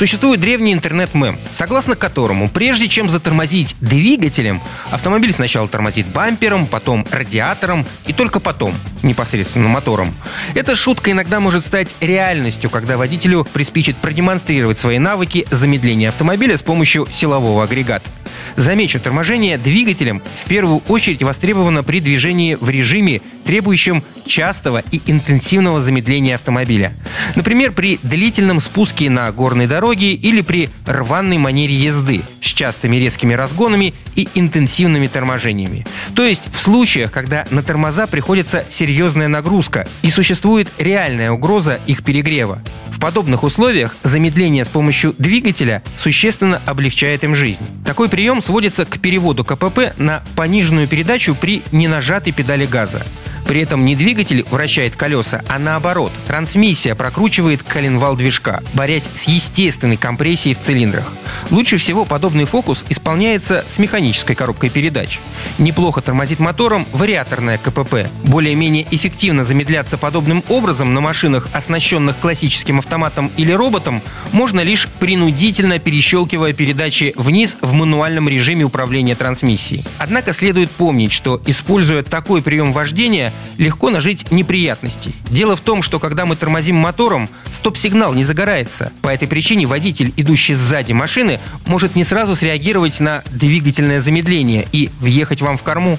Существует древний интернет-мем, согласно которому прежде чем затормозить двигателем, автомобиль сначала тормозит бампером, потом радиатором и только потом непосредственно мотором. Эта шутка иногда может стать реальностью, когда водителю приспичит продемонстрировать свои навыки замедления автомобиля с помощью силового агрегата. Замечу, торможение двигателем в первую очередь востребовано при движении в режиме, требующем частого и интенсивного замедления автомобиля. Например, при длительном спуске на горной дороге или при рваной манере езды с частыми резкими разгонами и интенсивными торможениями. То есть в случаях, когда на тормоза приходится серьезная нагрузка и существует реальная угроза их перегрева. В подобных условиях замедление с помощью двигателя существенно облегчает им жизнь. Такой прием сводится к переводу КПП на пониженную передачу при ненажатой педали газа. При этом не двигатель вращает колеса, а наоборот, трансмиссия прокручивает коленвал движка, борясь с естественной компрессией в цилиндрах. Лучше всего подобный фокус исполняется с механической коробкой передач. Неплохо тормозит мотором вариаторная КПП. Более-менее эффективно замедляться подобным образом на машинах, оснащенных классическим автоматом или роботом, можно лишь принудительно перещелкивая передачи вниз в мануальном режиме управления трансмиссией. Однако следует помнить, что, используя такой прием вождения, легко нажить неприятностей. Дело в том, что когда мы тормозим мотором, стоп-сигнал не загорается. По этой причине водитель, идущий сзади машины, может не сразу среагировать на двигательное замедление и въехать вам в корму.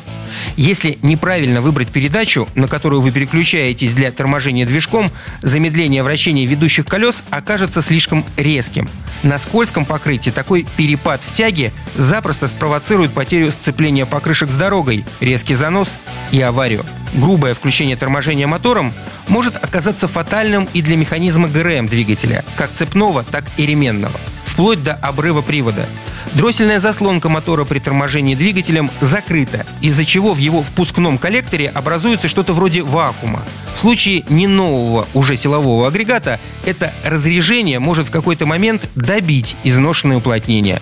Если неправильно выбрать передачу, на которую вы переключаетесь для торможения движком, замедление вращения ведущих колес окажется слишком резким. На скользком покрытии такой перепад в тяге запросто спровоцирует потерю сцепления покрышек с дорогой, резкий занос и аварию. Грубое включение торможения мотором может оказаться фатальным и для механизма ГРМ двигателя, как цепного, так и ременного, вплоть до обрыва привода. Дроссельная заслонка мотора при торможении двигателем закрыта, из-за чего в его впускном коллекторе образуется что-то вроде вакуума. В случае не нового уже силового агрегата это разрежение может в какой-то момент добить изношенное уплотнение,